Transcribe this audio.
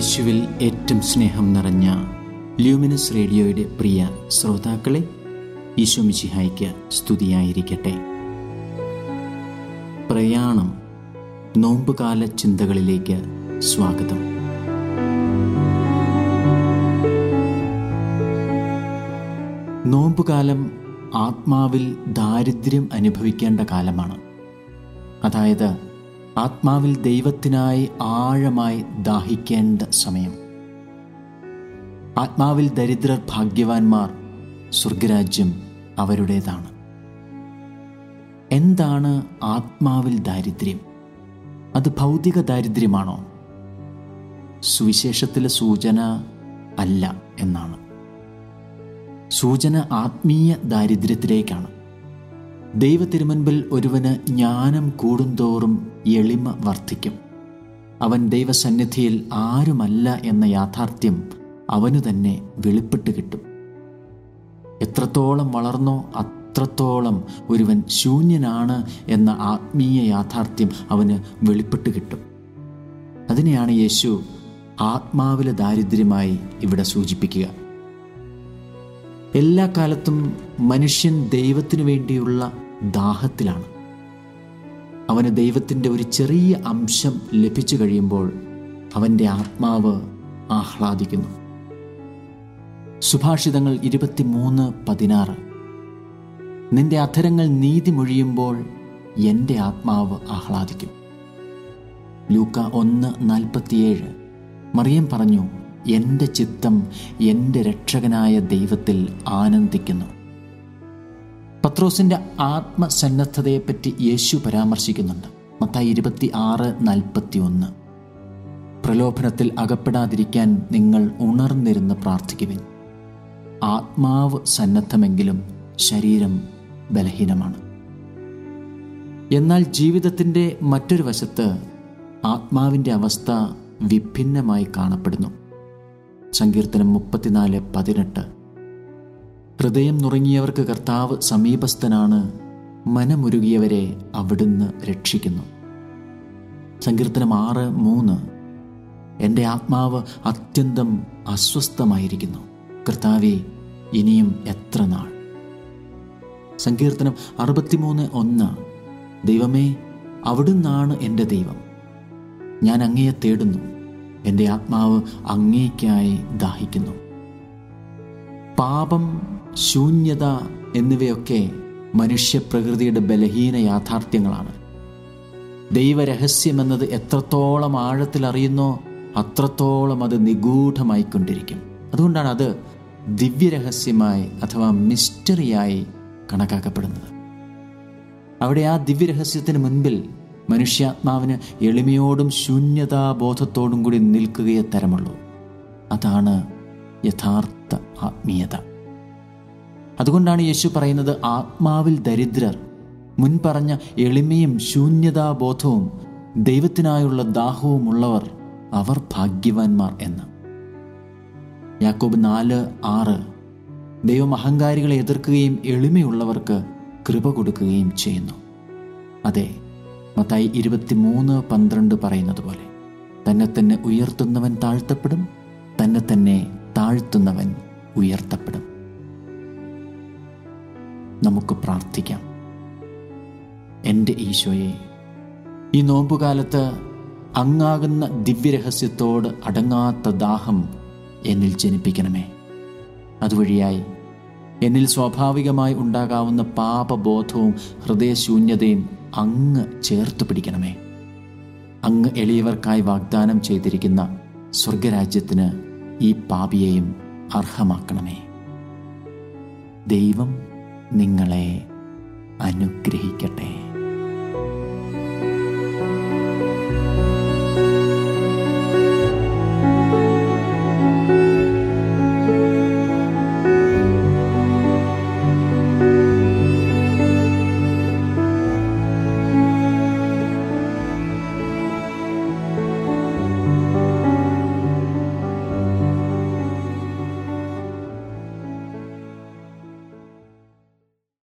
യേശുവിൽ ഏറ്റവും സ്നേഹം നിറഞ്ഞ ല്യൂമിനസ് റേഡിയോയുടെ പ്രിയ ശ്രോതാക്കളെ ഈശോ മിശിഹായ്ക്ക് സ്തുതിയായിരിക്കട്ടെ. പ്രയാണം നോമ്പുകാല ചിന്തകളിലേക്ക് സ്വാഗതം. നോമ്പുകാലം ആത്മാവിൽ ദാരിദ്ര്യം അനുഭവിക്കേണ്ട കാലമാണ്. അതായത് ആത്മാവിൽ ദൈവത്തിനായി ആഴമായി ദാഹിക്കേണ്ട സമയം. ആത്മാവിൽ ദരിദ്രർ ഭാഗ്യവാന്മാർ സ്വർഗരാജ്യം അവരുടേതാണ്. എന്താണ് ആത്മാവിൽ ദാരിദ്ര്യം? അത് ഭൗതിക ദാരിദ്ര്യമാണോ? സുവിശേഷത്തിലെ സൂചന അല്ല എന്നാണ്. സൂചന ആത്മീയ ദാരിദ്ര്യത്തിലേക്കാണ്. ദൈവ തിരുമുൻപിൽ ഒരുവന് ജ്ഞാനം കൂടുന്തോറും എളിമ വർദ്ധിക്കും. അവൻ ദൈവസന്നിധിയിൽ ആരുമല്ല എന്ന യാഥാർത്ഥ്യം അവനു തന്നെ വെളിപ്പെട്ട് കിട്ടും. എത്രത്തോളം വളർന്നോ അത്രത്തോളം ഒരുവൻ ശൂന്യനാണ് എന്ന ആത്മീയ യാഥാർത്ഥ്യം അവന് വെളിപ്പെട്ട് കിട്ടും. അതിനെയാണ് യേശു ആത്മാവിലെ ദാരിദ്ര്യമായി ഇവിടെ സൂചിപ്പിക്കുക. എല്ലാ കാലത്തും മനുഷ്യൻ ദൈവത്തിനു വേണ്ടിയുള്ള ദാഹത്തിലാണ്. അവന് ദൈവത്തിന്റെ ഒരു ചെറിയ അംശം ലഭിച്ചു കഴിയുമ്പോൾ അവന്റെ ആത്മാവ് ആഹ്ലാദിക്കുന്നു. സുഭാഷിതങ്ങൾ ഇരുപത്തിമൂന്ന് പതിനാറ്. നിന്റെ അധരങ്ങൾ നീതി മൊഴിയുമ്പോൾ എന്റെ ആത്മാവ് ആഹ്ലാദിക്കും. ലൂക്ക ഒന്ന് നാൽപ്പത്തിയേഴ്. മറിയം പറഞ്ഞു എന്റെ ചിത്തം എന്റെ രക്ഷകനായ ദൈവത്തിൽ ആനന്ദിക്കുന്നു. പത്രോസിന്റെ ആത്മസന്നദ്ധതയെപ്പറ്റി യേശു പരാമർശിക്കുന്നുണ്ട്. മത്തായി ഇരുപത്തി ആറ് നാൽപ്പത്തി ഒന്ന് പ്രലോഭനത്തിൽ അകപ്പെടാതിരിക്കാൻ നിങ്ങൾ ഉണർന്നിരുന്ന് പ്രാർത്ഥിക്കുവിൻ. ആത്മാവ് സന്നദ്ധമെങ്കിലും ശരീരം ബലഹീനമാണ്. എന്നാൽ ജീവിതത്തിന്റെ മറ്റൊരു വശത്ത് ആത്മാവിന്റെ അവസ്ഥ വിഭിന്നമായി കാണപ്പെടുന്നു. സങ്കീർത്തനം മുപ്പത്തിനാല് പതിനെട്ട്. ഹൃദയം നുറങ്ങിയവർക്ക് കർത്താവ് സമീപസ്ഥനാണ് മനമുരുകിയവരെ അവിടുന്ന് രക്ഷിക്കുന്നു. സങ്കീർത്തനം ആറ് മൂന്ന്. എന്റെ ആത്മാവ് അത്യന്തം അസ്വസ്ഥമായിരിക്കുന്നു. കർത്താവെ ഇനിയും എത്ര നാൾ? സങ്കീർത്തനം അറുപത്തിമൂന്ന് ഒന്ന്. ദൈവമേ അവിടുന്നാണ് എന്റെ ദൈവം. ഞാൻ അങ്ങയെ തേടുന്നു. എന്റെ ആത്മാവ് അങ്ങേക്കായി ദാഹിക്കുന്നു. പാപം ശൂന്യത എന്നിവയൊക്കെ മനുഷ്യപ്രകൃതിയുടെ ബലഹീന യാഥാർത്ഥ്യങ്ങളാണ്. ദൈവരഹസ്യമെന്നത് എത്രത്തോളം ആഴത്തിൽ അറിയുന്നോ അത്രത്തോളം അത് നിഗൂഢമായിക്കൊണ്ടിരിക്കും. അതുകൊണ്ടാണ് അത് ദിവ്യരഹസ്യമായി അഥവാ മിസ്റ്ററിയായി കണക്കാക്കപ്പെടുന്നത്. അവിടെ ആ ദിവ്യരഹസ്യത്തിന് മുൻപിൽ മനുഷ്യാത്മാവിന് എളിമയോടും ശൂന്യതാബോധത്തോടും കൂടി നിൽക്കുകയെ തരമുള്ളൂ. അതാണ് യഥാർത്ഥ ആത്മീയത. അതുകൊണ്ടാണ് യേശു പറയുന്നത് ആത്മാവിൽ ദരിദ്രർ മുൻപറഞ്ഞ എളിമയും ശൂന്യതാബോധവും ദൈവത്തിനായുള്ള ദാഹവുമുള്ളവർ അവർ ഭാഗ്യവാന്മാർ എന്ന്. യാക്കോബ് നാല് ആറ് ദൈവം അഹങ്കാരികളെ എതിർക്കുകയും എളിമയുള്ളവർക്ക് കൃപ കൊടുക്കുകയും ചെയ്യുന്നു. അതെ മത്തായി ഇരുപത്തിമൂന്ന് പന്ത്രണ്ട് പറയുന്നത് പോലെ തന്നെ തന്നെ ഉയർത്തുന്നവൻ താഴ്ത്തപ്പെടും തന്നെ തന്നെ താഴ്ത്തുന്നവൻ ഉയർത്തപ്പെടും. നമുക്ക് പ്രാർത്ഥിക്കാം. എന്റെ ഈശോയെ ഈ നോമ്പുകാലത്ത് അങ്ങാകുന്ന ദിവ്യരഹസ്യത്തോട് അടങ്ങാത്ത ദാഹം എന്നിൽ ജനിപ്പിക്കണമേ. അതുവഴിയായി എന്നിൽ സ്വാഭാവികമായി ഉണ്ടാകാവുന്ന പാപബോധവും ഹൃദയശൂന്യതയും അങ്ങ് ചേർത്ത് പിടിക്കണമേ. അങ്ങ് എളിയവർക്കായി വാഗ്ദാനം ചെയ്തിരിക്കുന്ന സ്വർഗരാജ്യത്തിന് ഈ പാപിയെയും അർഹമാക്കണമേ. ദൈവം നിങ്ങളെ അനുഗ്രഹിക്കട്ടെ.